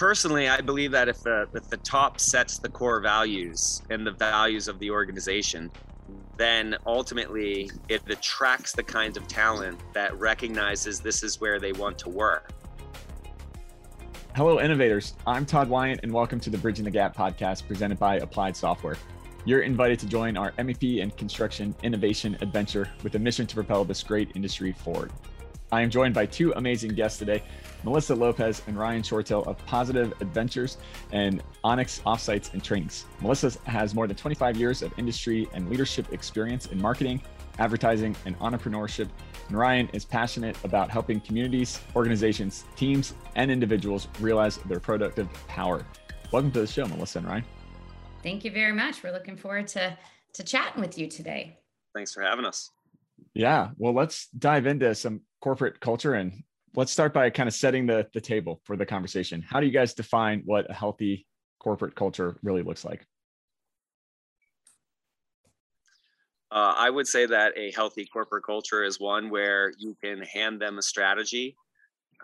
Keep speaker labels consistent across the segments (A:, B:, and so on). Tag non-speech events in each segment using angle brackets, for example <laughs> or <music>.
A: personally, I believe that if the if the top sets the core values and the values of the organization, then ultimately it attracts the kinds of talent that recognizes this is where they want to work.
B: Hello, innovators. I'm Todd Wyant, and welcome to the Bridging the Gap podcast presented by Applied Software. You're invited to join our MEP and construction innovation adventure with a mission to propel this great industry forward. I am joined by two amazing guests today Melissa Lopez and Ryan Shortell of Positive Adventures and Onyx Offsites and Trainings. Melissa has more than 25 years of industry and leadership experience in marketing, advertising, and entrepreneurship. And Ryan is passionate about helping communities, organizations, teams, and individuals realize their productive power. Welcome to the show, Melissa and Ryan.
C: Thank you very much. We're looking forward to, to chatting with you today.
A: Thanks for having us.
B: Yeah, well, let's dive into some corporate culture and let's start by kind of setting the, the table for the conversation. How do you guys define what a healthy corporate culture really looks like?
A: Uh, I would say that a healthy corporate culture is one where you can hand them a strategy,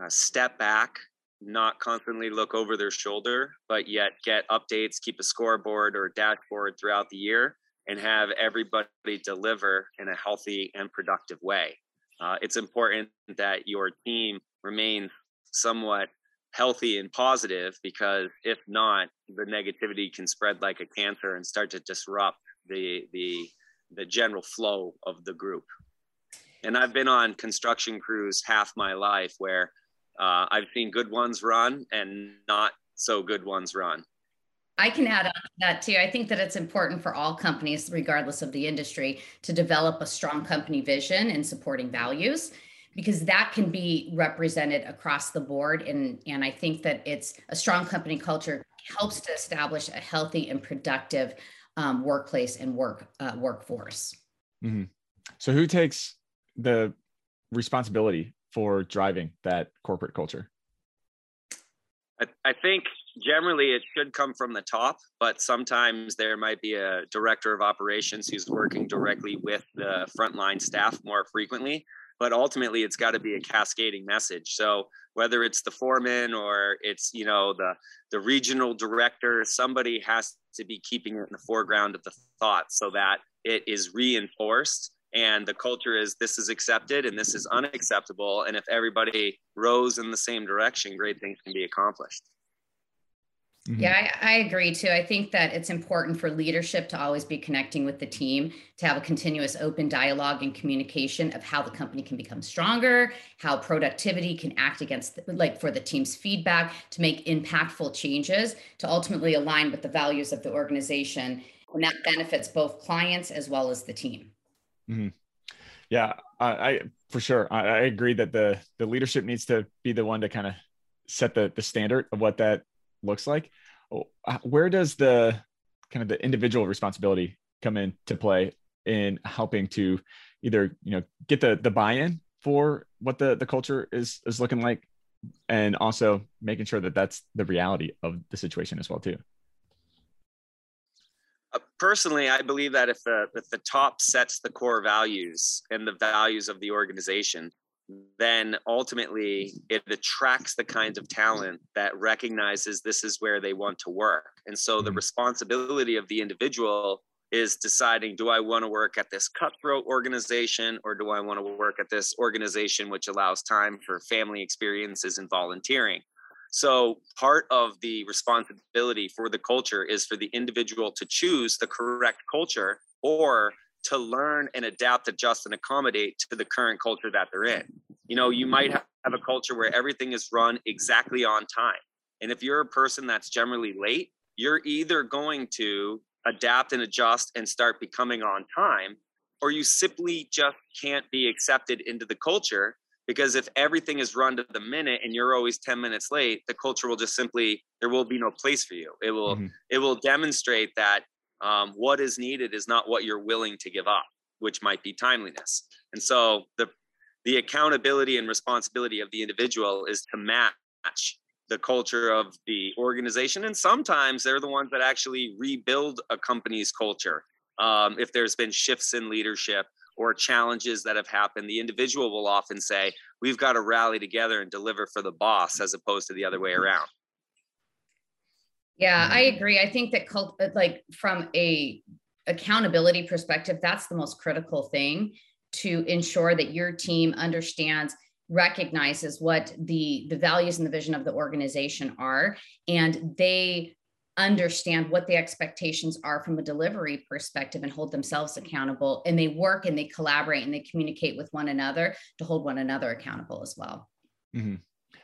A: uh, step back, not constantly look over their shoulder, but yet get updates, keep a scoreboard or a dashboard throughout the year, and have everybody deliver in a healthy and productive way uh, it's important that your team remains somewhat healthy and positive because if not the negativity can spread like a cancer and start to disrupt the the the general flow of the group. And i've been on construction crews half my life where uh, i've seen good ones run and not so good ones run.
C: I can add on to that too. I think that it's important for all companies, regardless of the industry, to develop a strong company vision and supporting values because that can be represented across the board. And, and I think that it's a strong company culture helps to establish a healthy and productive um, workplace and work uh, workforce.
B: Mm-hmm. So who takes the responsibility for driving that corporate culture?
A: I, I think generally it should come from the top, but sometimes there might be a director of operations who's working directly with the frontline staff more frequently. But ultimately, it's got to be a cascading message. So whether it's the foreman or it's you know the the regional director, somebody has to be keeping it in the foreground of the thoughts so that it is reinforced and the culture is this is accepted and this is unacceptable and if everybody rows in the same direction great things can be accomplished
C: Mm-hmm. Yeah, I, I, agree too. I think that it's important for leadership to always be connecting with the team, to have a continuous open dialogue and communication of how the company can become stronger, how productivity can act against, the, like for the team's feedback, to make impactful changes, to ultimately align with the values of the organization. And that benefits both clients as well as the team.
B: Mm-hmm. Yeah, I, I, for sure. I, I agree that the the leadership needs to be the one to kind of set the the standard of what that looks like. Oh, uh, where does the kind of the individual responsibility come into play in helping to either you know get the the buy-in for what the the culture is is looking like and also making sure that that's the reality of the situation as well too
A: uh, personally i believe that if the if the top sets the core values and the values of the organization then ultimately it attracts the kinds of talent that recognizes this is where they want to work. And so the mm-hmm. responsibility of the individual is deciding do I want to work at this cutthroat organization or do I want to work at this organization which allows time for family experiences and volunteering? So, part of the responsibility for the culture is for the individual to choose the correct culture or to learn and adapt, adjust, and accommodate to the current culture that they're in. You know, you might have a culture where everything is run exactly on time. And if you're a person that's generally late, you're either going to adapt and adjust and start becoming on time, or you simply just can't be accepted into the culture because if everything is run to the minute and you're always 10 minutes late the culture will just simply there will be no place for you it will mm-hmm. it will demonstrate that um, what is needed is not what you're willing to give up which might be timeliness. And so the the accountability and responsibility of the individual is to match the culture of the organization. And sometimes they're the ones that actually rebuild a company's culture. Um, if there's been shifts in leadership or challenges that have happened the individual will often say we've got to rally together and deliver for the boss as opposed to the other way around
C: Yeah, I agree. I think that cult, uh, like from a accountability perspective, that's the most critical thing to ensure that your team understands recognizes what the the values and the vision of the organization are and they understand what the expectations are from a delivery perspective and hold themselves accountable and they work and they collaborate and they communicate with one another to hold one another accountable as well
B: mm-hmm.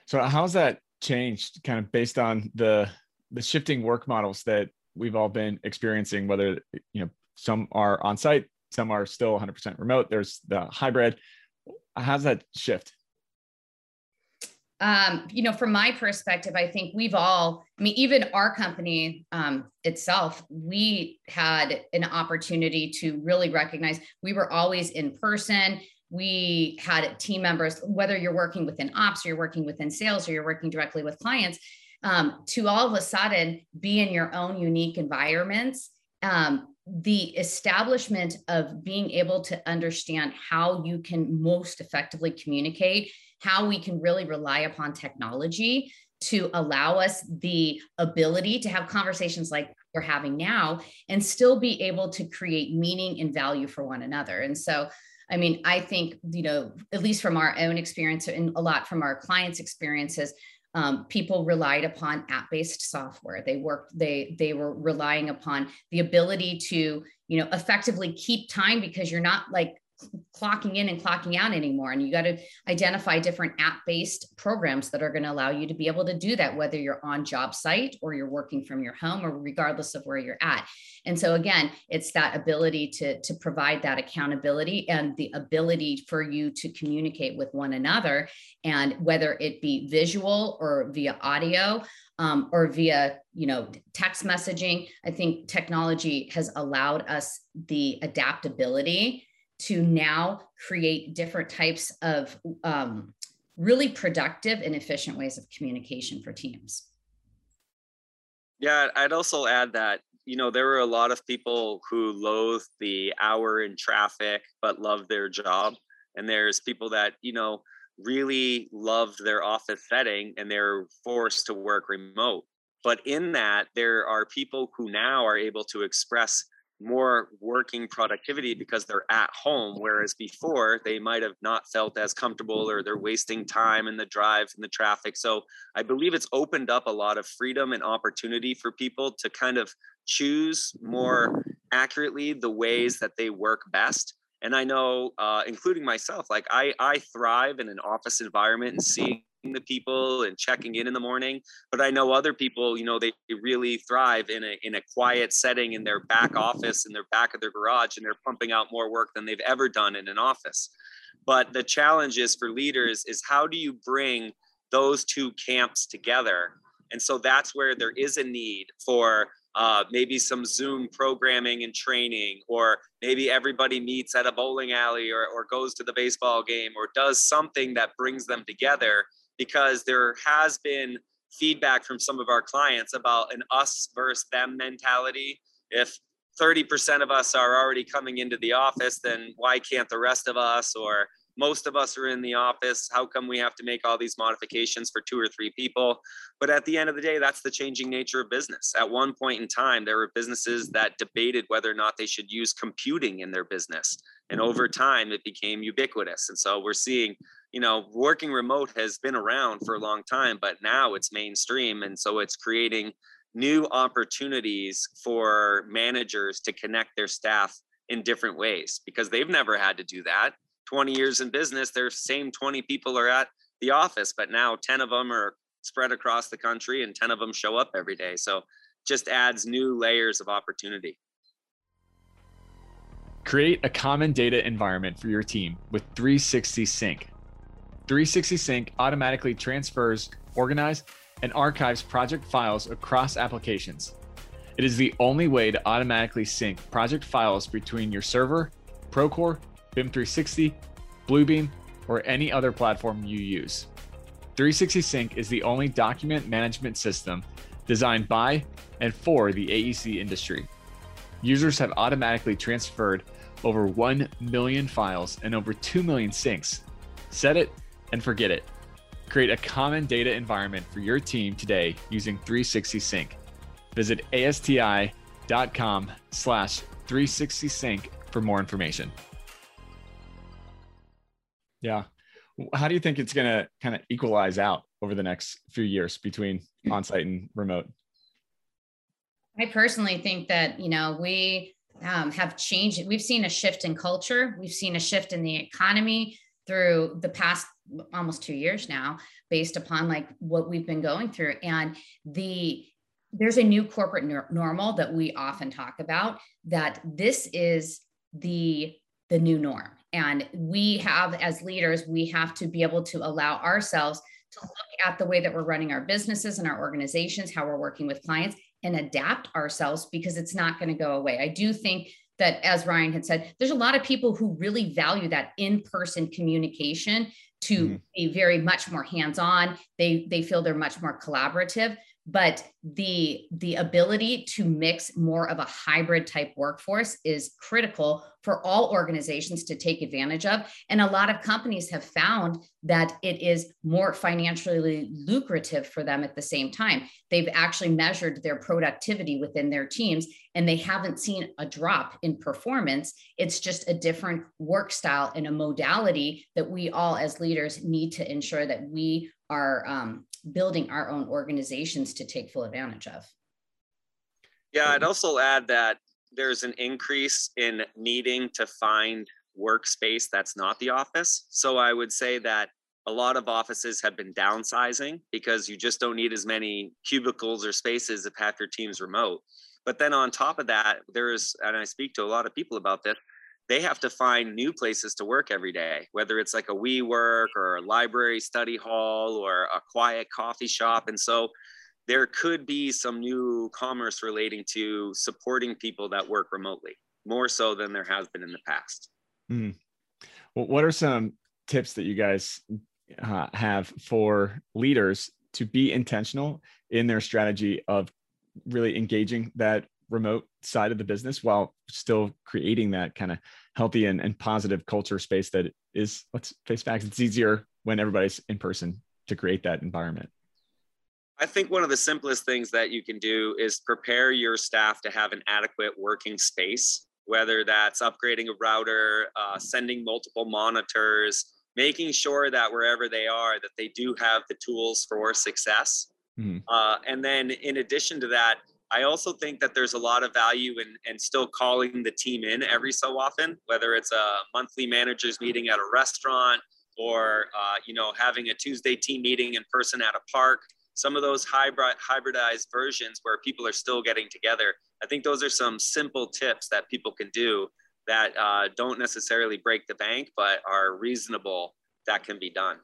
B: so how's that changed kind of based on the the shifting work models that we've all been experiencing whether you know some are on site some are still 100% remote there's the hybrid how's that shift
C: um, you know, from my perspective, I think we've all, I mean, even our company um, itself, we had an opportunity to really recognize we were always in person. We had team members, whether you're working within ops or you're working within sales or you're working directly with clients, um, to all of a sudden be in your own unique environments. Um, the establishment of being able to understand how you can most effectively communicate, how we can really rely upon technology to allow us the ability to have conversations like we're having now and still be able to create meaning and value for one another. And so, I mean, I think, you know, at least from our own experience and a lot from our clients' experiences, um, people relied upon app-based software. They worked they they were relying upon the ability to you know effectively keep time because you're not like clocking in and clocking out anymore. And you got to identify different app based programs that are going to allow you to be able to do that, whether you're on job site or you're working from your home or regardless of where you're at. And so, again, it's that ability to, to provide that accountability and the ability for you to communicate with one another. And whether it be visual or via audio, um, or via you know text messaging i think technology has allowed us the adaptability to now create different types of um, really productive and efficient ways of communication for teams.
A: Yeah, I'd also add that, you know, there were a lot of people who loathe the hour in traffic but love their job. And there's people that, you know, really loved their office setting and they're forced to work remote. But in that, there are people who now are able to express more working productivity because they're at home whereas before they might have not felt as comfortable or they're wasting time in the drive and the traffic. So i believe it's opened up a lot of freedom and opportunity for people to kind of choose more accurately the ways that they work best. And i know uh, including myself like i i thrive in an office environment and seeing the people and checking in in the morning but i know other people you know they really thrive in a in a quiet setting in their back office in their back of their garage and they're pumping out more work than they've ever done in an office. But the challenge is for leaders is how do you bring those two camps together? And so that's where there is a need for uh, maybe some Zoom programming and training, or maybe everybody meets at a bowling alley or, or goes to the baseball game or does something that brings them together because there has been feedback from some of our clients about an us versus them mentality. If 30% of us are already coming into the office, then why can't the rest of us? Or most of us are in the office. How come we have to make all these modifications for two or three people? But at the end of the day, that's the changing nature of business. At one point in time, there were businesses that debated whether or not they should use computing in their business. And over time, it became ubiquitous. And so we're seeing you know, working remote has been around for a long time, but now it's mainstream. And so it's creating new opportunities for managers to connect their staff in different ways because they've never had to do that. 20 years in business, their same 20 people are at the office, but now 10 of them are spread across the country and 10 of them show up every day. So just adds new layers of opportunity.
B: Create a common data environment for your team with 360 Sync 360 Sync automatically transfers, organizes, and archives project files across applications. It is the only way to automatically sync project files between your server, Procore, BIM 360, Bluebeam, or any other platform you use. 360 Sync is the only document management system designed by and for the AEC industry. Users have automatically transferred over 1 million files and over 2 million syncs. Set it and forget it. Create a common data environment for your team today using 360 Sync. Visit ASTI.com slash 360 sync for more information. Yeah. How do you think it's going to kind of equalize out over the next few years between on-site and remote?
C: I personally think that, you know, we um, have changed. We've seen a shift in culture. We've seen a shift in the economy through the past almost two years now, based upon like what we've been going through. And the there's a new corporate normal that we often talk about that this is the the new norm and we have as leaders we have to be able to allow ourselves to look at the way that we're running our businesses and our organizations how we're working with clients and adapt ourselves because it's not going to go away i do think that as ryan had said there's a lot of people who really value that in-person communication to mm-hmm. be very much more hands-on they they feel they're much more collaborative but the the ability to mix more of a hybrid type workforce is critical for all organizations to take advantage of. And a lot of companies have found that it is more financially lucrative for them at the same time. They've actually measured their productivity within their teams and they haven't seen a drop in performance. It's just a different work style and a modality that we all as leaders need to ensure that we are um, building our own organizations to take full advantage of.
A: Yeah, I'd also add that there's an increase in needing to find workspace that's not the office. So I would say that a lot of offices have been downsizing because you just don't need as many cubicles or spaces if half your team's remote. But then on top of that, there is, and I speak to a lot of people about this, they have to find new places to work every day, whether it's like a WeWork or a library study hall or a quiet coffee shop. And so there could be some new commerce relating to supporting people that work remotely more so than there has been in the past.
B: Mm. Well, what are some tips that you guys uh, have for leaders to be intentional in their strategy of really engaging that remote side of the business while still creating that kind of healthy and, and positive culture space that is let's face facts it's easier when everybody's in person to create that environment
A: i think one of the simplest things that you can do is prepare your staff to have an adequate working space whether that's upgrading a router uh, sending multiple monitors making sure that wherever they are that they do have the tools for success mm-hmm. uh, and then in addition to that I also think that there's a lot of value in, in still calling the team in every so often, whether it's a monthly managers meeting at a restaurant or uh, you know having a Tuesday team meeting in person at a park. Some of those hybrid hybridized versions where people are still getting together. I think those are some simple tips that people can do that uh, don't necessarily break the bank, but are reasonable that can be done.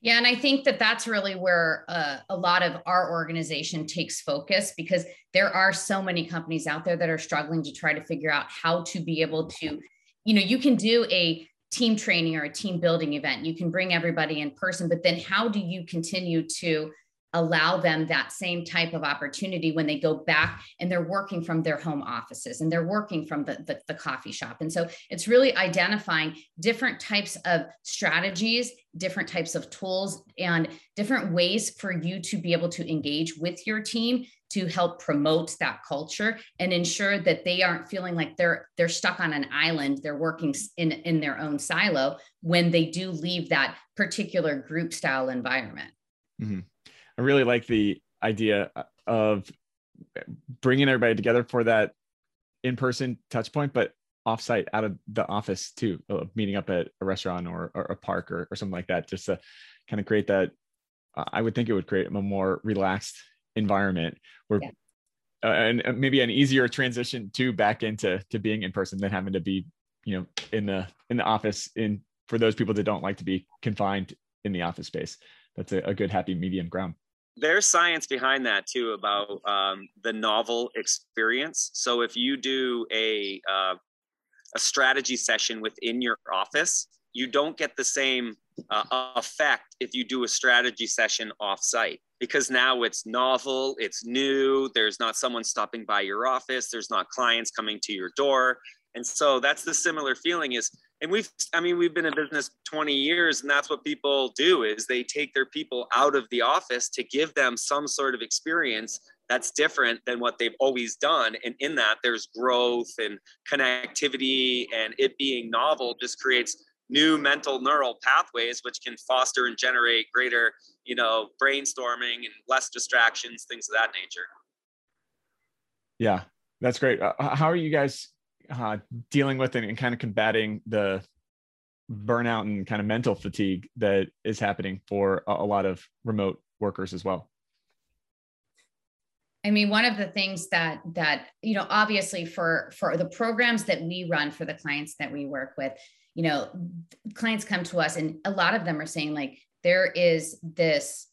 C: Yeah, and I think that that's really where uh, a lot of our organization takes focus because there are so many companies out there that are struggling to try to figure out how to be able to, you know, you can do a team training or a team building event, you can bring everybody in person, but then how do you continue to allow them that same type of opportunity when they go back and they're working from their home offices and they're working from the, the, the, coffee shop. And so it's really identifying different types of strategies, different types of tools, and different ways for you to be able to engage with your team to help promote that culture and ensure that they aren't feeling like they're they're stuck on an island they're working in in their own silo when they do leave that particular group style environment
B: mm-hmm. I really like the idea uh, of bringing everybody together for that in-person touch point, but offsite out of the office too, meeting up at a restaurant or, or a park or, or, something like that, just to kind of create that. Uh, I would think it would create a more relaxed environment where, yeah. uh, and uh, maybe an easier transition to back into to being in person than having to be, you know, in the in the office. In for those people that don't like to be confined in the office space, that's a, a good happy medium ground
A: there's science behind that too about um, the novel experience. So if you do a uh, a strategy session within your office, you don't get the same uh, effect if you do a strategy session offsite because now it's novel, it's new. There's not someone stopping by your office. There's not clients coming to your door, and so that's the similar feeling is and we've i mean we've been in business 20 years and that's what people do is they take their people out of the office to give them some sort of experience that's different than what they've always done. And in that, there's growth and connectivity, and it being novel just creates new mental neural pathways, which can foster and generate greater, you know, brainstorming and less distractions, things of that nature.
B: Yeah, that's great. Uh, how are you guys uh, dealing with and, kind of combating the burnout and kind of mental fatigue that is happening for a, a lot of remote workers as well?
C: I mean, one of the things that that you know, obviously for for the programs that we run for the clients that we work with, you know, clients come to us, and a lot of them are saying like there is this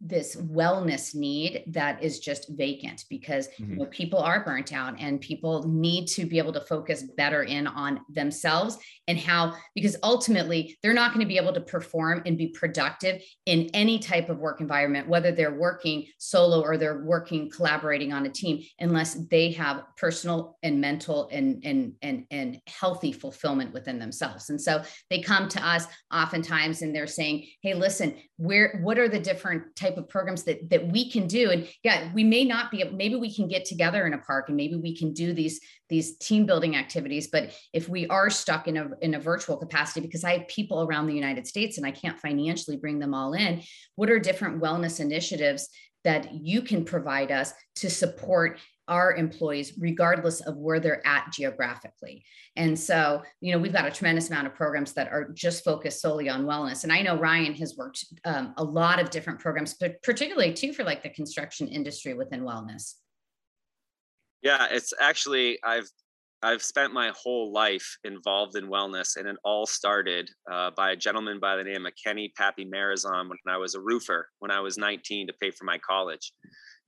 C: this wellness need that is just vacant because mm-hmm. you know, people are burnt out and people need to be able to focus better in on themselves and how because ultimately they're not going to be able to perform and be productive in any type of work environment whether they're working solo or they're working collaborating on a team unless they have personal and mental and and and, and healthy fulfillment within themselves and so they come to us oftentimes and they're saying hey listen where what are the different type of programs that that we can do. And yeah we may not be maybe we can get together in a park and maybe we can do these these team building activities. But if we are stuck in a in a virtual capacity because i have people around the united states and i can't financially bring them all in what are different wellness initiatives that you can provide us to support our employees regardless of where they're at geographically. And so you know we've got a tremendous amount of programs that are just focused solely on wellness. And i know ryan has worked um, a lot of different programs but particularly too for like the construction industry within wellness.
A: Yeah it's actually i've I've spent my whole life involved in wellness, and it all started uh, by a gentleman by the name of Kenny Pappy Marazon when I was a roofer when I was 19 to pay for my college.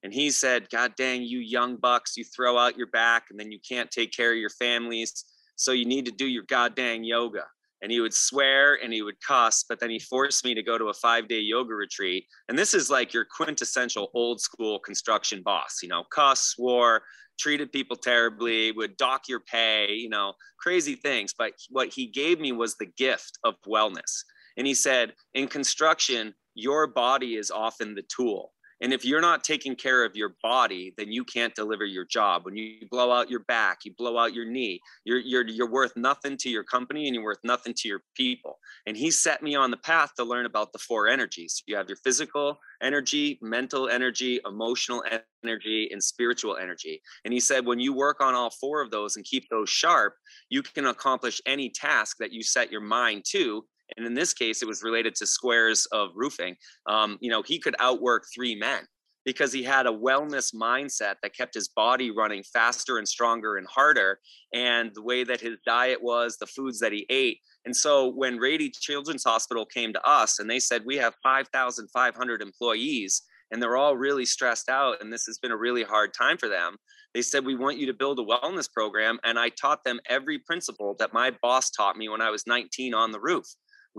A: And he said, God dang, you young bucks, you throw out your back and then you can't take care of your families. So you need to do your goddamn yoga. And he would swear and he would cuss, but then he forced me to go to a five day yoga retreat. And this is like your quintessential old school construction boss, you know, cuss, swore, treated people terribly, would dock your pay, you know, crazy things. But what he gave me was the gift of wellness. And he said, in construction, your body is often the tool. And if you're not taking care of your body, then you can't deliver your job. When you blow out your back, you blow out your knee, you're, you're, you're worth nothing to your company and you're worth nothing to your people. And he set me on the path to learn about the four energies. You have your physical energy, mental energy, emotional energy, and spiritual energy. And he said, when you work on all four of those and keep those sharp, you can accomplish any task that you set your mind to and in this case, it was related to squares of roofing. Um, you know, he could outwork three men because he had a wellness mindset that kept his body running faster and stronger and harder and the way that his diet was the foods that he ate and so when rady children's hospital came to us and they said we have 5500 employees and they're all really stressed out and this has been a really hard time for them they said we want you to build a wellness program and i taught them every principle that my boss taught me when i was 19 on the roof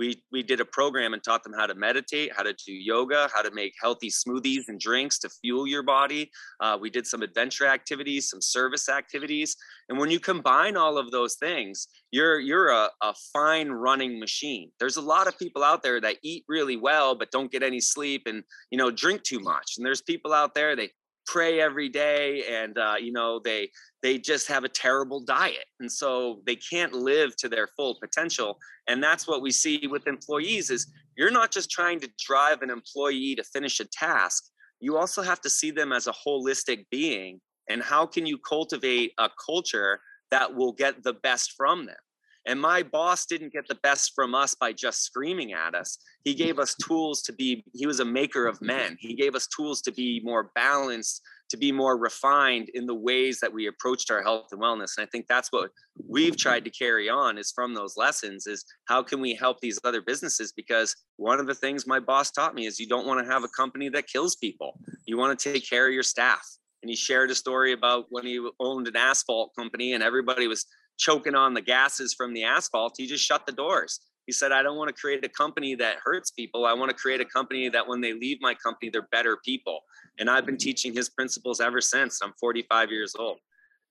A: we we did a program and taught them how to meditate how to do yoga how to make healthy smoothies and drinks to fuel your body. Uh, we did some adventure activities some service activities. And when you combine all of those things you're you're a, a fine running machine. There's a lot of people out there that eat really well but don't get any sleep and you know drink too much. And there's people out there they pray every day and uh, you know they they just have a terrible diet and so they can't live to their full potential and that's what we see with employees is you're not just trying to drive an employee to finish a task you also have to see them as a holistic being and how can you cultivate a culture that will get the best from them and my boss didn't get the best from us by just screaming at us. He gave us <laughs> tools to be, he was a maker of mm-hmm. men. He gave us tools to be more balanced, to be more refined in the ways that we approached our health and wellness. And I think that's what we've tried to carry on is from those lessons is how can we help these other businesses? Because one of the things my boss taught me is you don't want to have a company that kills people. You want to take care of your staff and he shared a story about when he owned an asphalt company and everybody was choking on the gases from the asphalt, he just shut the doors. He said, I don't want to create a company that hurts people. I want to create a company that when they leave my company, they're better people. And I've been teaching his principles ever since. I'm 45 years old.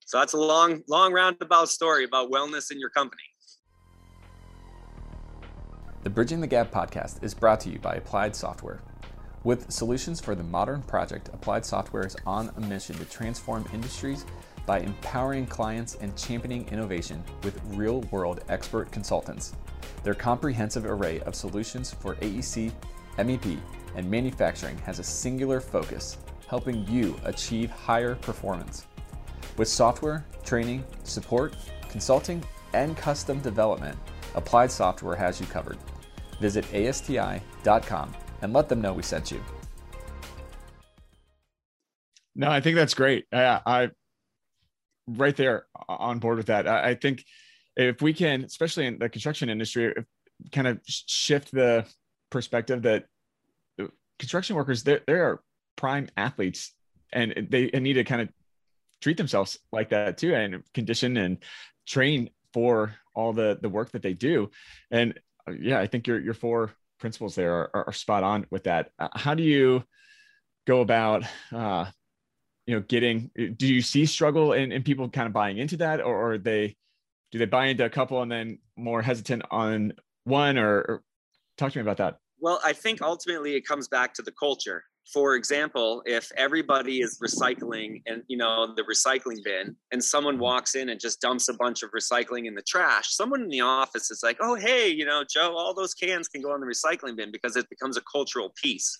A: So that's a long, long roundabout story about wellness in your company.
B: The Bridging the Gap podcast is brought to you by Applied Software. With solutions for the modern project, Applied Software is on a mission to transform industries by empowering clients and championing innovation with real world expert consultants. Their comprehensive array of solutions for AEC, MEP, and manufacturing has a singular focus, helping you achieve higher performance. With software, training, support, consulting, and custom development, Applied Software has you covered. Visit ASTI.com and let them know we sent you. No, I think that's great. I, I right there on board with that. I, I, think if we can, especially in the construction industry, kind of shift the perspective that construction workers they they are prime athletes and they need to kind of treat themselves like that too and condition and train for all the the work that they do and uh, yeah i think your your four principles there are, are, are spot on with that uh, how do you go about uh you know getting do you see struggle in, in people kind of buying into that or, or they do they buy into a couple and then more hesitant on one or, or talk to me about that
A: well i think ultimately it comes back to the culture for example, if everybody is recycling and you know the recycling bin and someone walks in and just dumps a bunch of recycling in the trash, someone in the office is like, "Oh, hey, you know, Joe, all those cans can go in the recycling bin because it becomes a cultural piece."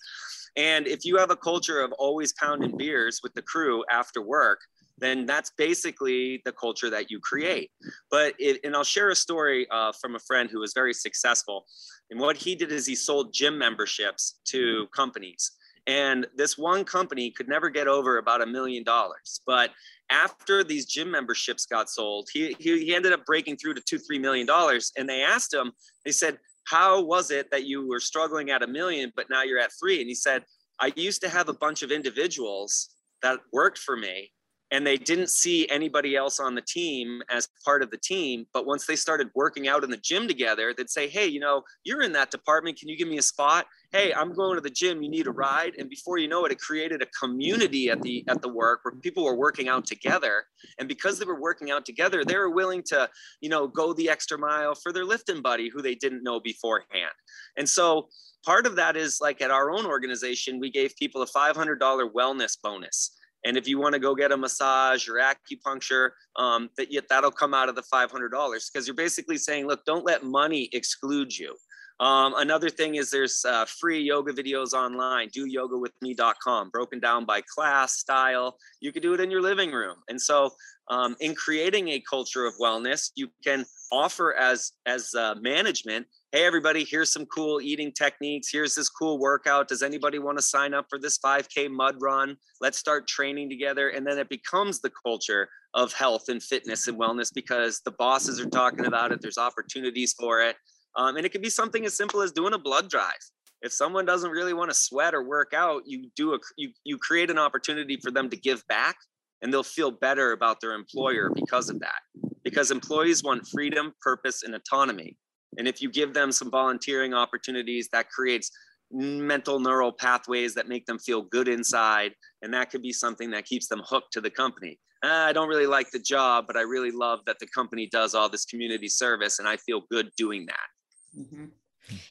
A: And if you have a culture of always pounding beers with the crew after work, then that's basically the culture that you create. But it, and I'll share a story uh, from a friend who was very successful. And what he did is he sold gym memberships to companies. And this one company could never get over about a million dollars. But after these gym memberships got sold, he, he, he ended up breaking through to two, three million dollars. And they asked him, they said, How was it that you were struggling at a million, but now you're at three? And he said, I used to have a bunch of individuals that worked for me and they didn't see anybody else on the team as part of the team. But once they started working out in the gym together, they'd say, Hey, you know, you're in that department. Can you give me a spot? Hey, I'm going to the gym. You need a ride. And before you know it, it created a community at the at the work where people were working out together. And because they were working out together, they were willing to, you know, go the extra mile for their lifting buddy who they didn't know beforehand. And so part of that is like at our own organization, we gave people a $500 wellness bonus and if you want to go get a massage or acupuncture, um, that that'll come out of the $500 because you're basically saying, look, don't let money exclude you. Um, another thing is there's uh, free yoga videos online, doyogawithme.com, broken down by class, style. You can do it in your living room. And so um, in creating a culture of wellness, you can offer as, as uh, management hey everybody here's some cool eating techniques. Here's this cool workout. Does anybody want to sign up for this 5k mud run? Let's start training together and then it becomes the culture of health and fitness and wellness because the bosses are talking about it there's opportunities for it um, and it can be something as simple as doing a blood drive. If someone doesn't really want to sweat or work out you do a you, you create an opportunity for them to give back and they'll feel better about their employer because of that. Because employees want freedom purpose and autonomy and if you give them some volunteering opportunities, that creates mental neural pathways that make them feel good inside. And that could be something that keeps them hooked to the company. Ah, I don't really like the job, but I really love that the company does all this community service and I feel good doing that.
C: Mm-hmm.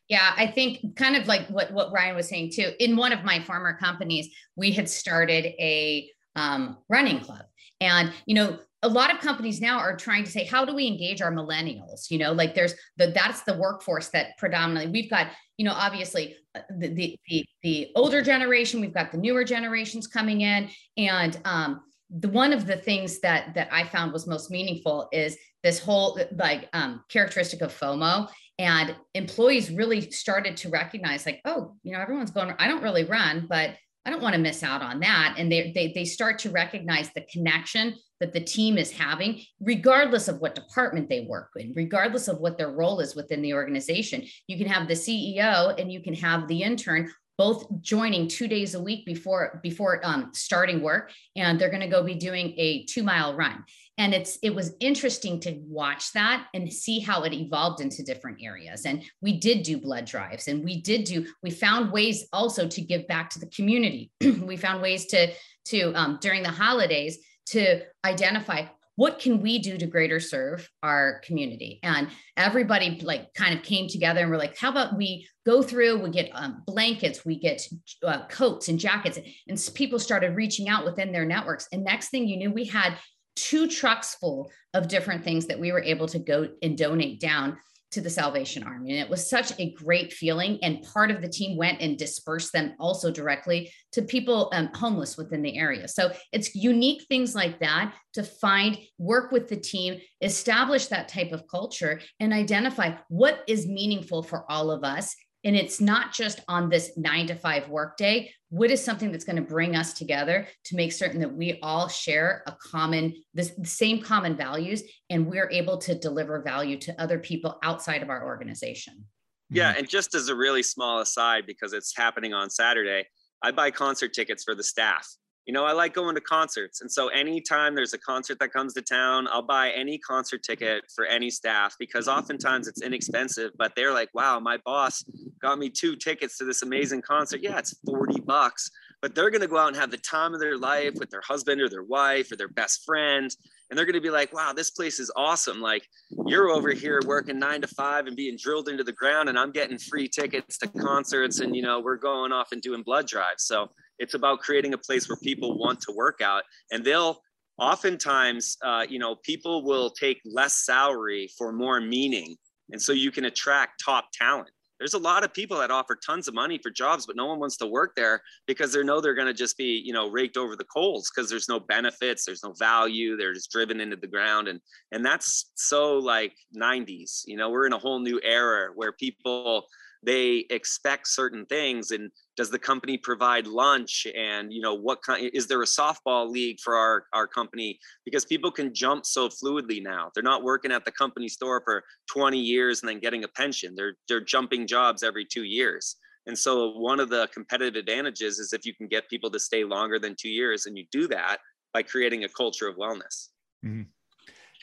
C: Yeah, I think kind of like what, what Ryan was saying too. In one of my former companies, we had started a um, running club. And, you know, a lot of companies now are trying to say how do we engage our millennials? You know like there's the that's the workforce that predominantly we've got you know obviously uh, the the the, older generation we've got the newer generations coming in. And um the one of the things that that i found was most meaningful is this whole like um, characteristic of fomo. And employees really started to recognize like oh you know everyone's going i don't really run but I don't want to miss out on that. And they, they, they start to recognize the connection that the team is having, regardless of what department they work in, regardless of what their role is within the organization. You can have the CEO and you can have the intern both joining two days a week before before um, starting work and they're going to go be doing a two mile run. And it's it was interesting to watch that and see how it evolved into different areas. And we did do blood drives and we did do we found ways also to give back to the community. <clears throat> We found ways to to um, during the holidays to identify what can we do to greater serve our community? And everybody like kind of came together and we're like how about we go through we get um, blankets we get uh, coats and jackets. And people started reaching out within their networks. And next thing you knew we had two trucks full of different things that we were able to go and donate down to the Salvation Army. And it was such a great feeling. And part of the team went and dispersed them also directly to people um, homeless within the area. So it's unique things like that to find, work with the team, establish that type of culture, and identify what is meaningful for all of us and it's not just on this nine to five workday. What is something that's going to bring us together to make certain that we all share a common, the, the same common values, and we're able to deliver value to other people outside of our organization?
A: Yeah. Mm-hmm. And just as a really small aside, because it's happening on Saturday, I buy concert tickets for the staff you know, I like going to concerts. And so anytime there's a concert that comes to town, I'll buy any concert mm-hmm. ticket for any staff because mm-hmm. oftentimes it's inexpensive, but they're like, wow, my boss got me two tickets to this amazing concert. Yeah, it's 40 bucks, but they're going to go out and have the time of their life with their husband or their wife or their best friend. And they're going to be like, wow, this place is awesome. Like you're over here working nine to five and being drilled into the ground, and I'm getting free tickets to concerts. And, you know, we're going off and doing blood drives. So it's about creating a place where people want to work out and they'll oftentimes uh, you know people will take less salary for more meaning and so you can attract top talent. There's a lot of people that offer tons of money for jobs but no one wants to work there because they know they're going to just be you know raked over the coals because there's no benefits there's no value they're just driven into the ground and and that's so like 90s you know? We're in a whole new era where people they expect certain things and does the company provide lunch? And you know what kind is there a softball league for our our company? Because people can jump so fluidly now. They're not working at the company store for 20 years and then getting a pension. They're they're jumping jobs every 2 years. And so one of the competitive advantages is if you can get people to stay longer than 2 years and you do that by creating a culture of wellness.
B: Mm-hmm.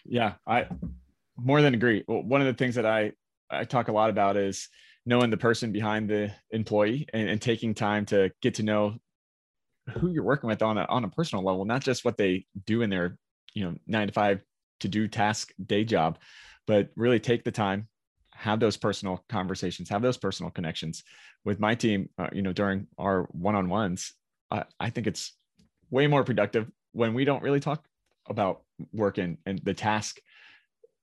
B: yeah i more than agree. Well, one of the things that i i talk a lot about is knowing the person behind the employee and, and, taking time to get to know who you're working with on a, on a personal level, not just what they do in their, you know, nine to five to do task day job, but really take the time, have those personal conversations, have those personal connections with my team, uh, you know, during our one-on-ones. Uh, I think it's way more productive when we don't really talk about work and, and the task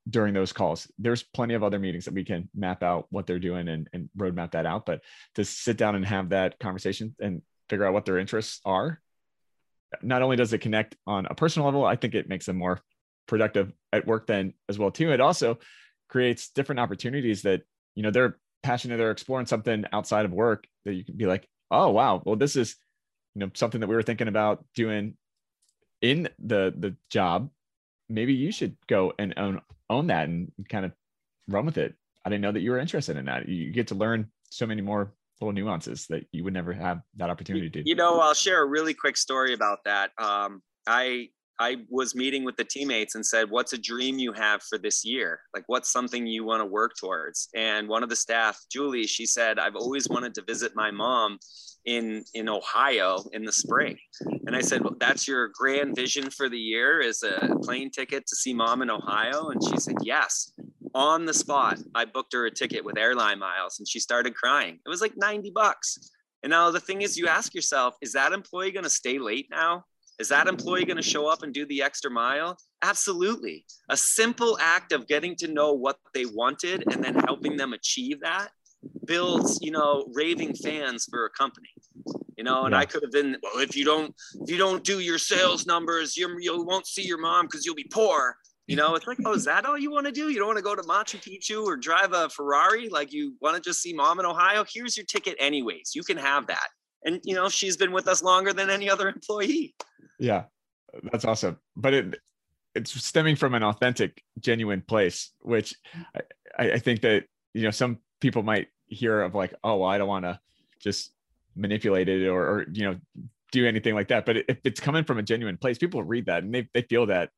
B: during those calls. There's plenty of other meetings that we can map out what they're doing and, and roadmap that out. But to sit down and have that conversation and figure out what their interests are, not only does it connect on a personal level, I think it makes them more productive at work then as well too. It also creates different opportunities that you know they're passionate, they're exploring something outside of work that you can be like, oh wow, well this is you know something that we were thinking about doing in the the job maybe you should go and own own that and kind of run with it. I didn't know that you were interested in that. You get to learn so many more little nuances that you would never have that opportunity to.
A: You know, I'll share a really quick story about that. Um, I I was meeting with the teammates and said, "What's a dream you have for this year? Like, what's something you want to work towards?" And one of the staff, Julie, she said, "I've always wanted to visit my mom in in Ohio in the spring." And I said, well, "That's your grand vision for the year is a plane ticket to see mom in Ohio?" And she said, "Yes." On the spot, I booked her a ticket with airline miles, and she started crying. It was like ninety bucks. And now the thing is, you ask yourself, is that employee going to stay late now? Is that employee going to show up and do the extra mile? Absolutely. A simple act of getting to know what they wanted and then helping them achieve that builds, you know, raving fans for a company. You know, and yeah. I could have been, well, if you don't, if you don't do your sales numbers, you you won't see your mom because you'll be poor. You know, it's like, oh, is that all you want to do? You don't want to go to Machu Picchu or drive a Ferrari? Like you want to just see mom in Ohio? Here's your ticket, anyways. You can have that. And you know, she's been with us longer than any other employee.
B: Yeah, that's awesome. But it it's stemming from an authentic, genuine place, which I, I think that you know some people might hear of like, oh, well, I don't want to just manipulate it or, or you know do anything like that. But if it's coming from a genuine place, people read that and they they feel that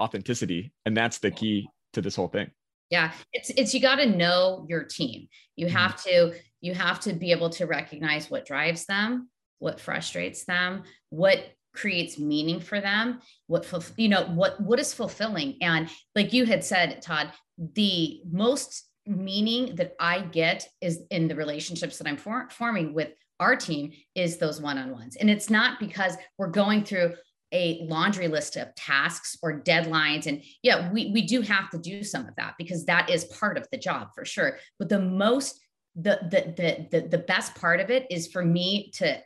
B: authenticity, and that's the key to this whole thing.
C: Yeah, it's it's you got to know your team. You mm-hmm. have to you have to be able to recognize what drives them, what frustrates them, what creates meaning for them what you know what what is fulfilling and like you had said todd the most meaning that i get is in the relationships that i'm for, forming with our team is those one-on-ones and it's not because we're going through a laundry list of tasks or deadlines. And yeah we, we do have to do some of that because that is part of the job for sure. But the most the the the the, the best part of it is for me to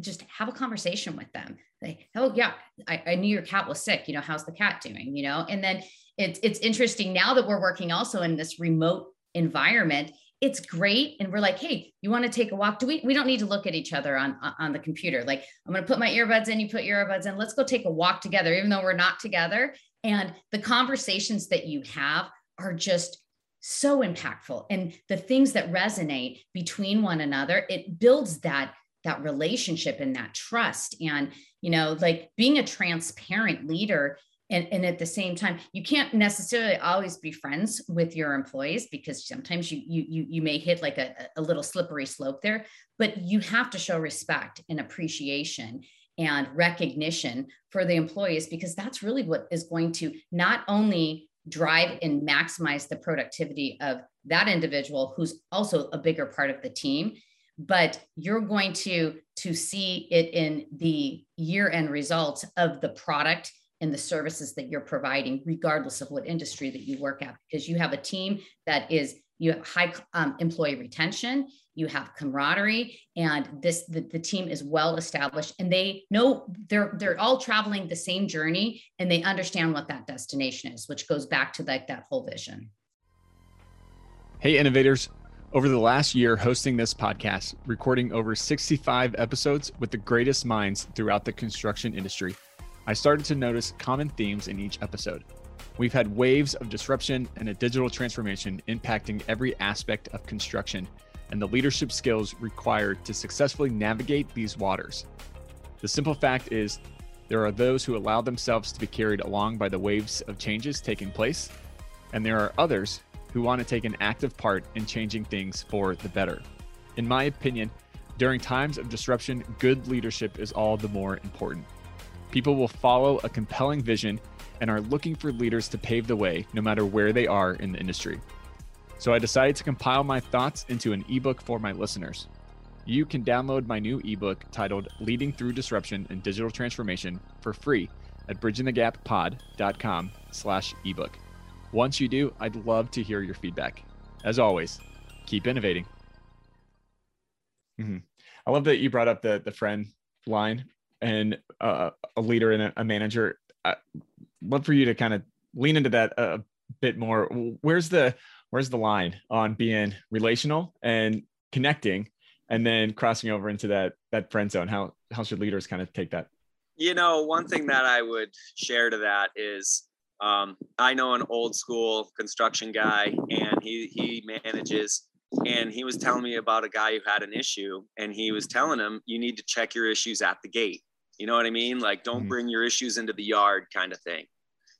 C: just have a conversation with them. Like oh yeah I, I knew your cat was sick. You know how's the cat doing? You know? And then it's it's interesting now that we're working also in this remote environment it's great. And we're like hey you want to take a walk? Do we we don't need to look at each other on on the computer. Like i'm going to put my earbuds in you put your earbuds in. Let's go take a walk together even though we're not together. And the conversations that you have are just so impactful. And the things that resonate between one another it builds that that relationship and that trust. And you know like being a transparent leader and, and at the same time you can't necessarily always be friends with your employees because sometimes you you you may hit like a, a little slippery slope there but you have to show respect and appreciation and recognition for the employees because that's really what is going to not only drive and maximize the productivity of that individual who's also a bigger part of the team but you're going to to see it in the year end results of the product and the services that you're providing regardless of what industry that you work at because you have a team that is you have high um, employee retention you have camaraderie and this the, the team is well established and they know they're they're all traveling the same journey and they understand what that destination is which goes back to like that whole vision.
B: Hey innovators. Over the last year hosting this podcast, recording over 65 episodes with the greatest minds throughout the construction industry, I started to notice common themes in each episode. We've had waves of disruption and a digital transformation impacting every aspect of construction and the leadership skills required to successfully navigate these waters. The simple fact is, there are those who allow themselves to be carried along by the waves of changes taking place, and there are others who want to take an active part in changing things for the better. In my opinion, during times of disruption, good leadership is all the more important. People will follow a compelling vision and are looking for leaders to pave the way no matter where they are in the industry. So I decided to compile my thoughts into an ebook for my listeners. You can download my new ebook titled Leading Through Disruption and Digital Transformation for free at bridgingthegappod.com slash ebook. Once you do, I'd love to hear your feedback. As always, keep innovating. Mm-hmm. I love that you brought up the the friend line and uh, a leader and a, manager. I'd love for you to kind of lean into that a bit more. Where's the where's the line on being relational and connecting, and then crossing over into that that friend zone? How how should leaders kind of take that?
A: You know, one thing that I would share to that is um, I know an old school construction guy, and he he manages. And he was telling me about a guy who had an issue, and he was telling him, "You need to check your issues at the gate." You know what I mean? Like, don't mm-hmm. bring your issues into the yard, kind of thing.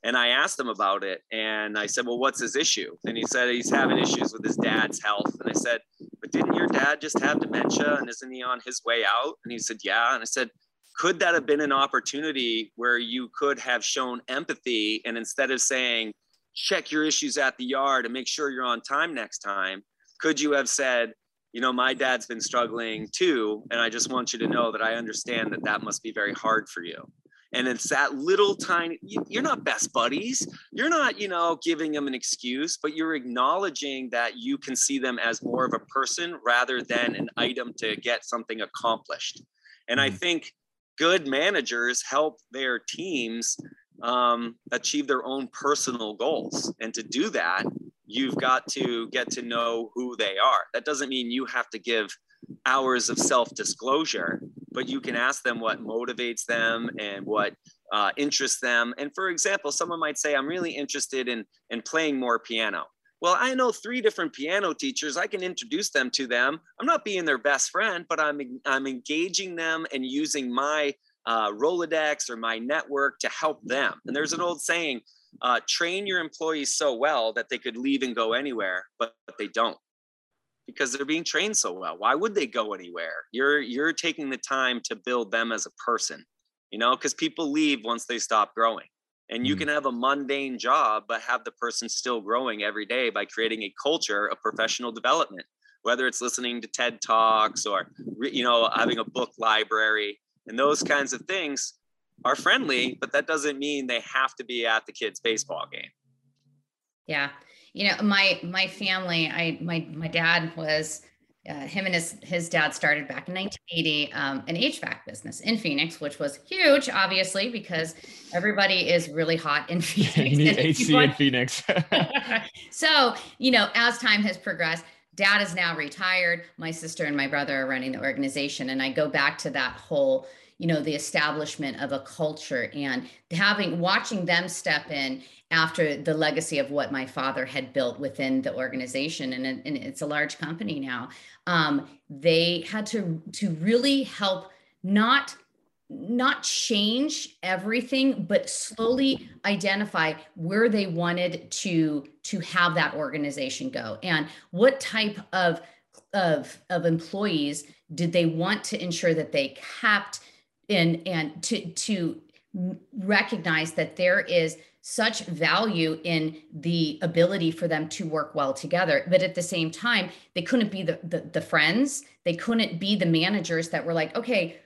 A: And I asked him about it, and I said, "Well, what's his issue?" And he said he's having issues with his dad's health. And I said, "But didn't your dad just have dementia, and isn't he on his way out?" And he said, "Yeah." And I said, could that have been an opportunity where you could have shown empathy and instead of saying check your issues at the yard and make sure you're on time next time could you have said you know my dad's been struggling too and i just want you to know that i understand that that must be very hard for you and it's that little tiny you're not best buddies you're not you know giving them an excuse but you're acknowledging that you can see them as more of a person rather than an item to get something accomplished and i mm-hmm. think good managers help their teams um, achieve their own personal goals. And to do that, you've got to get to know who they are. That doesn't mean you have to give hours of self disclosure, but you can ask them what motivates them and what uh, interests them. And for example, someone might say, I'm really interested in, in playing more piano. Well, I know three different piano teachers. I can introduce them to them. I'm not being their best friend, but I'm I'm engaging them and using my uh, Rolodex or my network to help them. And there's an old saying: uh, train your employees so well that they could leave and go anywhere, but, but they don't because they're being trained so well. Why would they go anywhere? You're you're taking the time to build them as a person you know, because people leave once they stop growing. And you
B: Mm.
A: can have a mundane job, but have the person still growing every day by creating a culture of professional development, whether it's listening to TED Talks or, you know, having a book library and those kinds of things are friendly, but that doesn't mean they have to be at the kids' baseball game.
C: Yeah. You know, my my family, I my my dad was uh, him and his his dad started back in 1980 um, an HVAC business in Phoenix, which was huge, obviously, because everybody is really hot in <laughs> Phoenix.
B: you need AC in Phoenix. <laughs> <laughs>
C: so, you know, as time has progressed, dad is now retired. My sister and my brother are running the organization. And I go back to that whole, you know, the establishment of a culture and having, watching them step in after the legacy of what my father had built within the organization. And, and it's a large company now. Um, they had to, to really help not not change everything but slowly identify where they wanted to to have that organization go and what type of of of employees did they want to ensure that they kept in and to to recognize that there is such value in the ability for them to work well together but at the same time they couldn't be the, the the friends. They couldn't be the managers that were like okay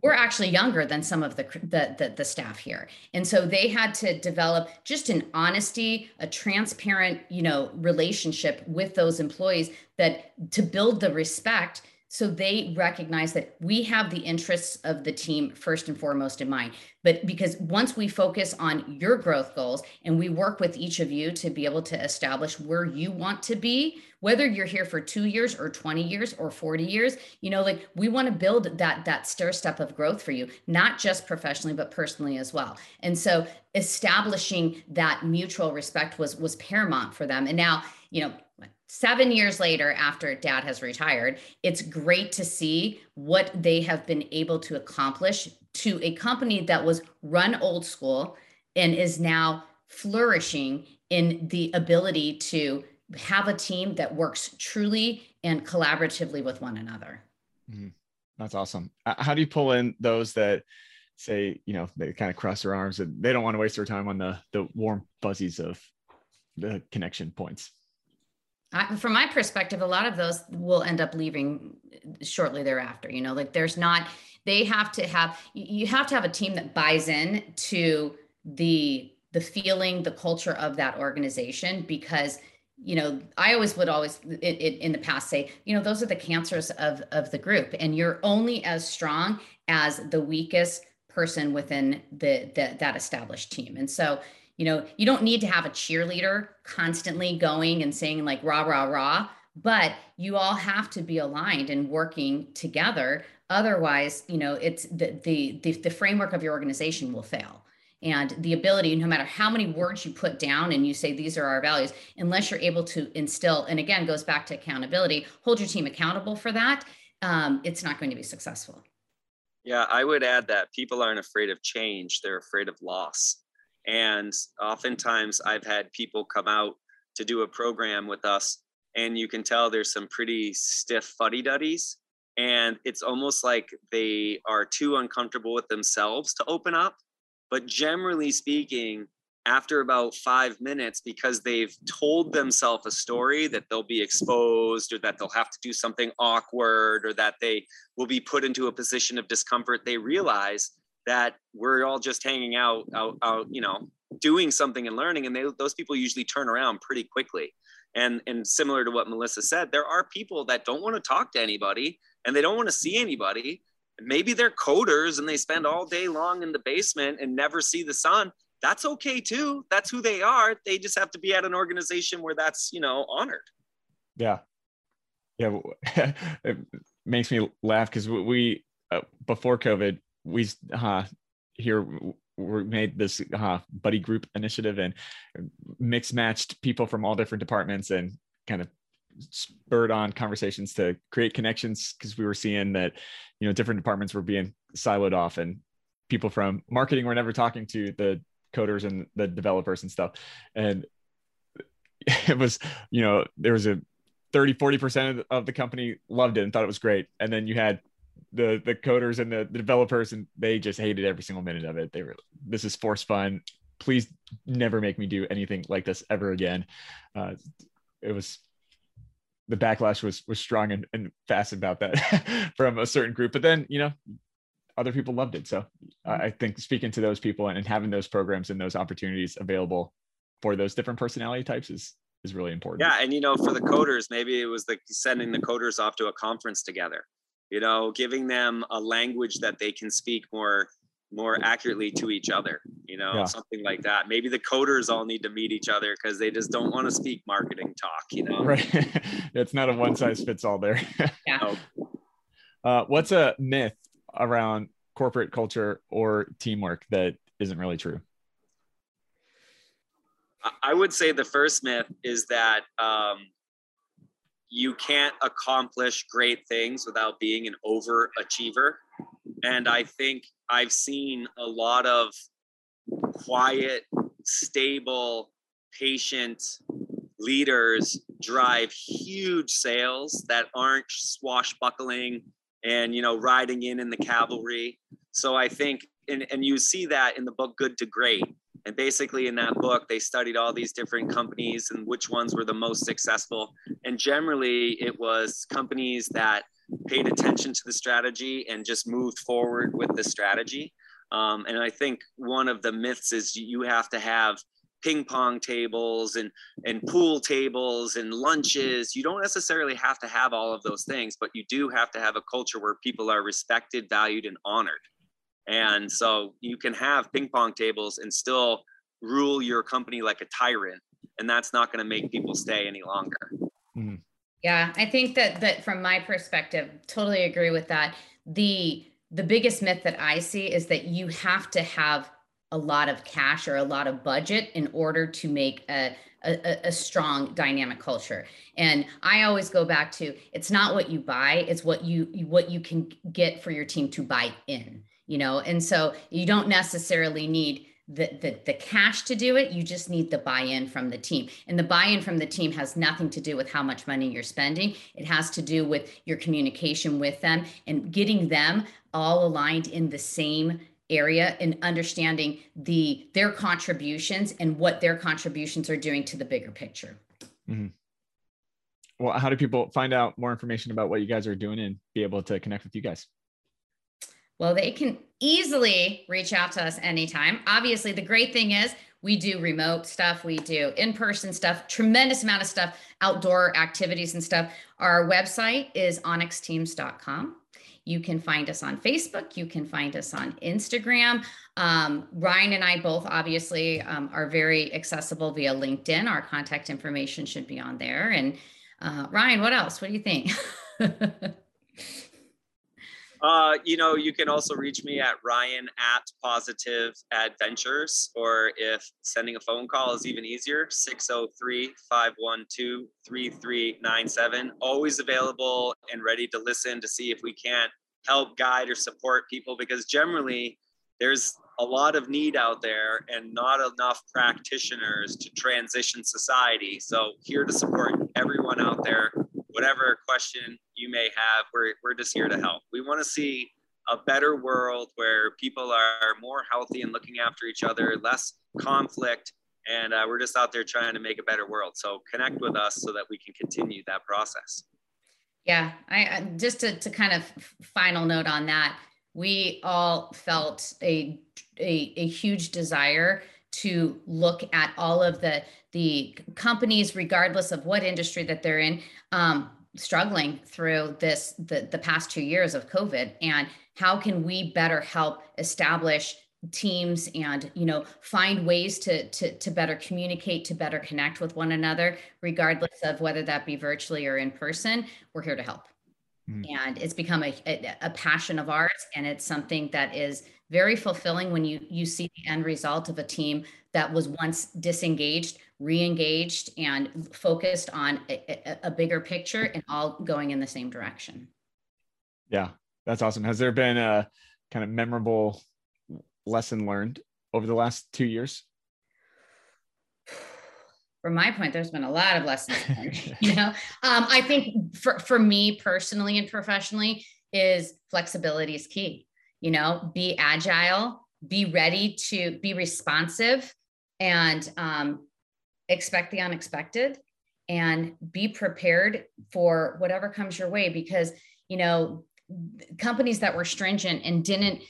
C: we're actually younger than some of the, the, the the staff here. And so they had to develop just an honesty a transparent you know relationship with those employees that to build the respect so they recognize that we have the interests of the team first and foremost in mind. But because once we focus on your growth goals and we work with each of you to be able to establish where you want to be whether you're here for 2 years or 20 years or 40 years you know like we want to build that that stair step of growth for you not just professionally but personally as well. And so establishing that mutual respect was was paramount for them. And now you know seven years later after dad has retired it's great to see what they have been able to accomplish to a company that was run old school and is now flourishing in the ability to have a team that works truly and collaboratively with one another.
B: Mm-hmm. that's awesome. How do you pull in those that say you know they kind of cross their arms and they don't want to waste their time on the the warm fuzzies of the connection points
C: I, from my perspective, a lot of those will end up leaving shortly thereafter. You know, like there's not, they have to have, you have to have a team that buys in to the, the feeling, the culture of that organization because you know i always would always it, in the past say you know those are the cancers of of the group and you're only as strong as the weakest person within the, the that established team and so you know you don't need to have a cheerleader constantly going and saying like rah rah rah but you all have to be aligned and working together. Otherwise you know it's the the the, the framework of your organization will fail. And the ability no matter how many words you put down and you say these are our values unless you're able to instill and again goes back to accountability hold your team accountable for that um, it's not going to be successful.
A: Yeah i would add that people aren't afraid of change they're afraid of loss and oftentimes I've had people come out to do a program with us, and you can tell there's some pretty stiff fuddy duddies. And it's almost like they are too uncomfortable with themselves to open up. But generally speaking, after about five minutes, because they've told themselves a story that they'll be exposed or that they'll have to do something awkward or that they will be put into a position of discomfort, they realize that we're all just hanging out, out, out you know, doing something and learning. And they, those people usually turn around pretty quickly. And, and similar to what Melissa said, there are people that don't want to talk to anybody and they don't want to see anybody. Maybe they're coders and they spend all day long in the basement and never see the sun. That's okay too. That's who they are. They just have to be at an organization where that's, you know, honored.
B: Yeah. Yeah. <laughs> it makes me laugh because we, uh, before COVID, we uh, here we made this uh, buddy group initiative and mix matched people from all different departments and kind of spurred on conversations to create connections because we were seeing that you know different departments were being siloed off and people from marketing were never talking to the coders and the developers and stuff. And <laughs> it was you know there was a 30 40% of the company loved it and thought it was great. And then you had the the coders and the, the developers and they just hated every single minute of it. They were this is forced fun. Please never make me do anything like this ever again. Uh, it was the backlash was was strong and, and fast about that <laughs> from a certain group but then you know other people loved it. So i think speaking to those people and, and having those programs and those opportunities available for those different personality types is is really important.
A: Yeah and you know for the coders maybe it was the sending the coders off to a conference together you know giving them a language that they can speak more more accurately to each other you know yeah. something like that. Maybe the coders all need to meet each other because they just don't want to speak marketing talk you know?
B: Right. <laughs> It's not a one size fits all there. <laughs> Yeah. Uh, what's a myth around corporate culture or teamwork that isn't really true?
A: I would say the first myth is that um, you can't accomplish great things without being an overachiever. And I think I've seen a lot of quiet, stable, patient leaders drive huge sales that aren't swashbuckling and you know riding in in the cavalry so i think and, and you see that in the book good to great and basically, in that book, they studied all these different companies and which ones were the most successful. And generally, it was companies that paid attention to the strategy and just moved forward with the strategy. Um, and I think one of the myths is you have to have ping pong tables and and pool tables and lunches you don't necessarily have to have all of those things but you do have to have a culture where people are respected valued and honored and so you can have ping pong tables and still rule your company like a tyrant. And that's not going to make people stay any longer.
C: Mm-hmm. Yeah, I think that that from my perspective, totally agree with that. The the biggest myth that I see is that you have to have a lot of cash or a lot of budget in order to make a, a, a, strong dynamic culture and i always go back to it's not what you buy it's what you what you can get for your team to buy in you know? And so you don't necessarily need the, the, the cash to do it. You just need the buy-in from the team. And the buy-in from the team has nothing to do with how much money you're spending. It has to do with your communication with them and getting them all aligned in the same area and understanding the their contributions and what their contributions are doing to the bigger picture. Mm-hmm.
B: well how do people find out more information about what you guys are doing and be able to connect with you guys
C: well, they can easily reach out to us anytime. Obviously, the great thing is we do remote stuff, we do in person stuff, tremendous amount of stuff, outdoor activities and stuff. Our website is onyxteams.com. You can find us on Facebook. You can find us on Instagram. Um, Ryan and I both obviously um, are very accessible via LinkedIn. Our contact information should be on there. And uh, Ryan, what else? What do you think? <laughs>
A: Uh, you know, you can also reach me at Ryan at Positive Adventures, or if sending a phone call is even easier, 603 512 3397. Always available and ready to listen to see if we can't help guide or support people because generally there's a lot of need out there and not enough practitioners to transition society. So, here to support everyone out there whatever question you may have, we're, we're just here to help. We want to see a better world where people are more healthy and looking after each other, less conflict, and uh, we're just out there trying to make a better world. So connect with us so that we can continue that process.
C: Yeah, I just to, to kind of final note on that, we all felt a, a, a huge desire to look at all of the the companies regardless of what industry that they're in um, struggling through this the, the past two years of covid. And how can we better help establish teams and you know find ways to to to better communicate to better connect with one another regardless of whether that be virtually or in person? We're here to help mm. and it's become a, a, a passion of ours and it's something that is very fulfilling when you you see the end result of a team that was once disengaged re-engaged and focused on a, a, bigger picture and all going in the same direction.
B: Yeah that's awesome. Has there been a kind of memorable lesson learned over the last two years
C: from my point there's been a lot of lessons <laughs> learned <laughs> you know um, i think for, for me personally and professionally is flexibility is key. You know, be agile, be ready to be responsive, and um, expect the unexpected, and be prepared for whatever comes your way. Because you know, companies that were stringent and didn't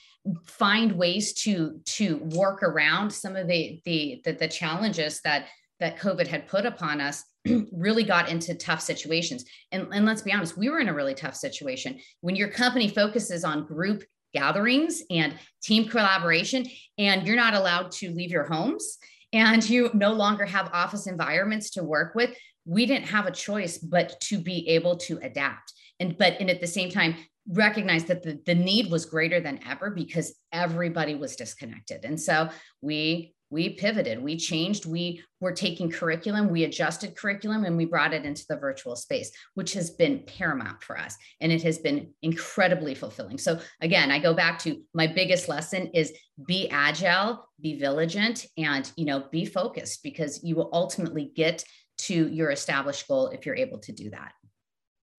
C: find ways to to work around some of the the the, the challenges that that COVID had put upon us <clears throat> really got into tough situations. And, and let's be honest, we were in a really tough situation. When your company focuses on group gatherings and team collaboration, and you're not allowed to leave your homes and you no longer have office environments to work with, we didn't have a choice but to be able to adapt. And but and at the same time, recognize that the, the need was greater than ever because everybody was disconnected. And so we we pivoted, we changed, we were taking curriculum, we adjusted curriculum, and we brought it into the virtual space, which has been paramount for us. And it has been incredibly fulfilling. So, again, I go back to my biggest lesson is be agile, be vigilant, and you know, be focused because you will ultimately get to your established goal if you're able to do that.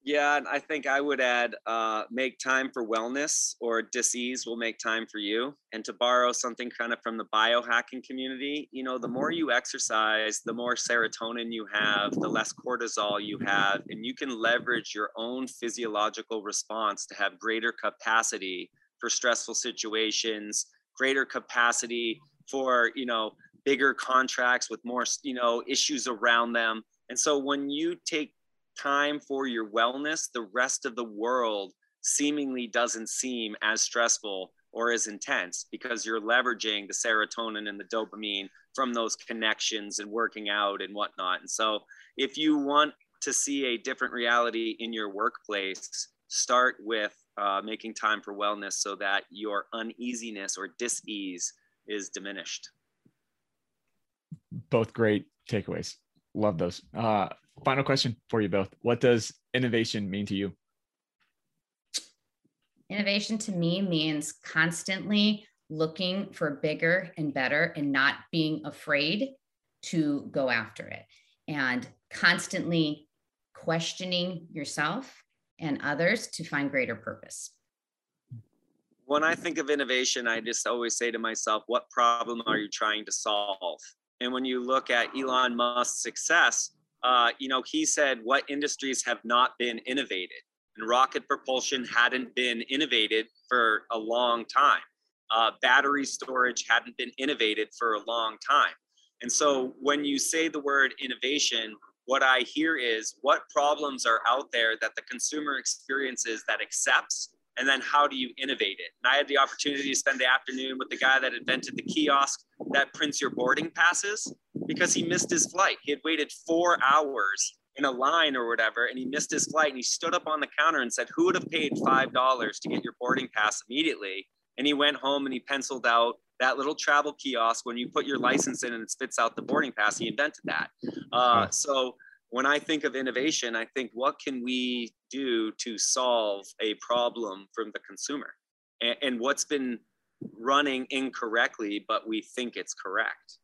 A: Yeah, and I think I would add uh, make time for wellness or disease will make time for you. And to borrow something kind of from the biohacking community, you know, the more mm-hmm. you exercise, the more serotonin you have, the less cortisol you have, and you can leverage your own physiological response to have greater capacity for stressful situations, greater capacity for, you know, bigger contracts with more, you know, issues around them. And so when you take time for your wellness, the rest of the world seemingly doesn't seem as stressful or as intense because you're leveraging the serotonin and the dopamine from those connections and working out and whatnot. And so, if you want to see a different reality in your workplace, start with uh, making time for wellness so that your uneasiness or dis-ease is diminished.
B: Both great takeaways. Love those. Uh, final question for you both. What does innovation mean to you?
C: Innovation to me means constantly looking for bigger and better and not being afraid to go after it and constantly questioning yourself and others to find greater purpose.
A: When I think of innovation, I just always say to myself, what problem are you trying to solve? And when you look at Elon Musk's success, uh, you know, he said what industries have not been innovated. And rocket propulsion hadn't been innovated for a long time. Uh, battery storage hadn't been innovated for a long time. And so when you say the word innovation, what I hear is what problems are out there that the consumer experiences that accepts, and then how do you innovate it? And I had the opportunity to spend the afternoon with the guy that invented the kiosk that prints your boarding passes because he missed his flight. He had waited four hours in a line or whatever, and he missed his flight. And he stood up on the counter and said, Who would have paid $5 to get your boarding pass immediately? And he went home and he penciled out that little travel kiosk when you put your license in and it spits out the boarding pass. He invented that. Uh, so when I think of innovation, I think what can we do to solve a problem from the consumer? And, and what's been running incorrectly, but we think it's correct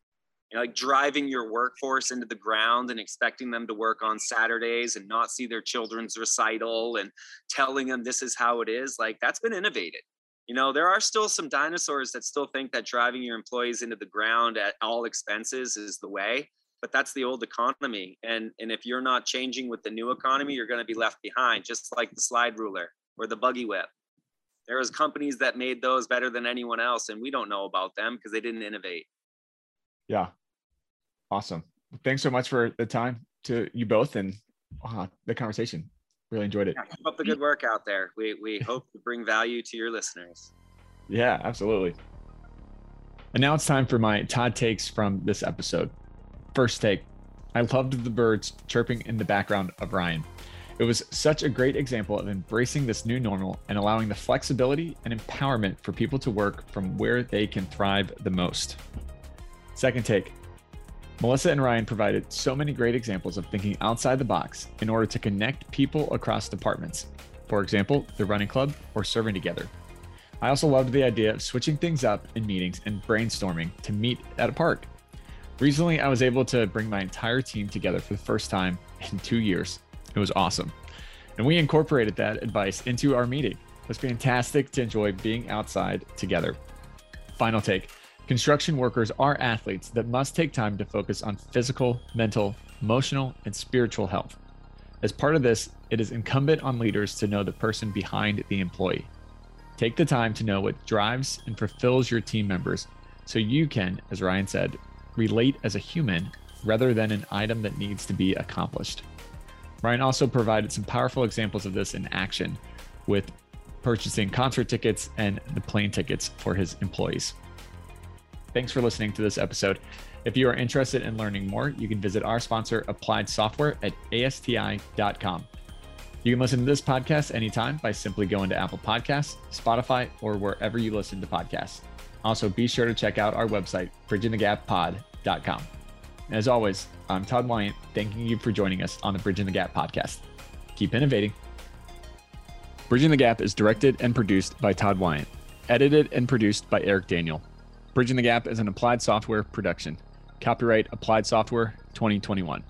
A: you know, like driving your workforce into the ground and expecting them to work on Saturdays and not see their children's recital and telling them this is how it is, like that's been innovated. You know, there are still some dinosaurs that still think that driving your employees into the ground at all expenses is the way, but that's the old economy. And and if you're not changing with the new economy, you're going to be left behind, just like the slide ruler or the buggy whip. There was companies that made those better than anyone else, and we don't know about them because they didn't innovate.
B: Yeah, Awesome. Thanks so much for the time to you both and uh, the conversation. Really enjoyed it.
A: Yeah, keep up the good work out there. We, we hope to bring value to your listeners.
B: Yeah, absolutely. And now it's time for my Todd takes from this episode. First take I loved the birds chirping in the background of Ryan. It was such a great example of embracing this new normal and allowing the flexibility and empowerment for people to work from where they can thrive the most. Second take Melissa and Ryan provided so many great examples of thinking outside the box in order to connect people across departments. For example, the running club or serving together. I also loved the idea of switching things up in meetings and brainstorming to meet at a park. Recently, I was able to bring my entire team together for the first time in two years. It was awesome. And we incorporated that advice into our meeting. It was fantastic to enjoy being outside together. Final take construction workers are athletes that must take time to focus on physical, mental, emotional, and spiritual health. As part of this, it is incumbent on leaders to know the person behind the employee. Take the time to know what drives and fulfills your team members so you can, as Ryan said, relate as a human rather than an item that needs to be accomplished. Ryan also provided some powerful examples of this in action with purchasing concert tickets and the plane tickets for his employees. Thanks for listening to this episode. If you are interested in learning more, you can visit our sponsor, Applied Software, at asti.com. You can listen to this podcast anytime by simply going to Apple Podcasts, Spotify, or wherever you listen to podcasts. Also, be sure to check out our website, bridgingthegappod.com. As always, I'm Todd Wyant, thanking you for joining us on the Bridging the Gap podcast. Keep innovating. Bridging the Gap is directed and produced by Todd Wyant, edited and produced by Eric Daniel. Bridging the Gap is an applied software production. Copyright Applied Software 2021.